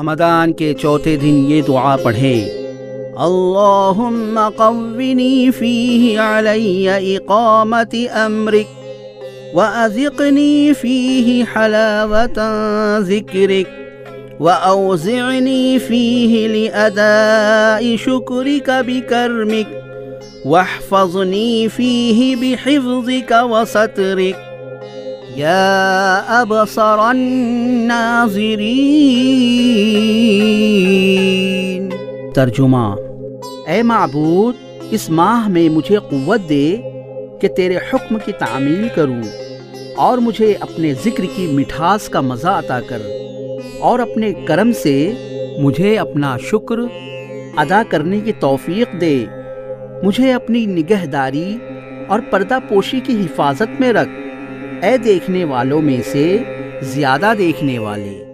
رمضان کے چوتھے دن یہ دعا پڑھیں۔ اللهم قوني فيه علي إقامة أمرك وأذقني فيه حلاوة ذكرك وأوزعني فيه لأداء شكرك بكرمك واحفظني فيه بحفظك وسترك يا أبصر الناظرين. ترجمہ، اے معبود، اس ماہ میں مجھے قوت دے کہ تیرے حکم کی تعمیل کروں اور مجھے اپنے ذکر کی مٹھاس کا مزہ عطا کر اور اپنے کرم سے مجھے اپنا شکر ادا کرنے کی توفیق دے۔ مجھے اپنی نگہداری اور پردہ پوشی کی حفاظت میں رکھ۔ اے دیکھنے والوں میں سے زیادہ دیکھنے والے۔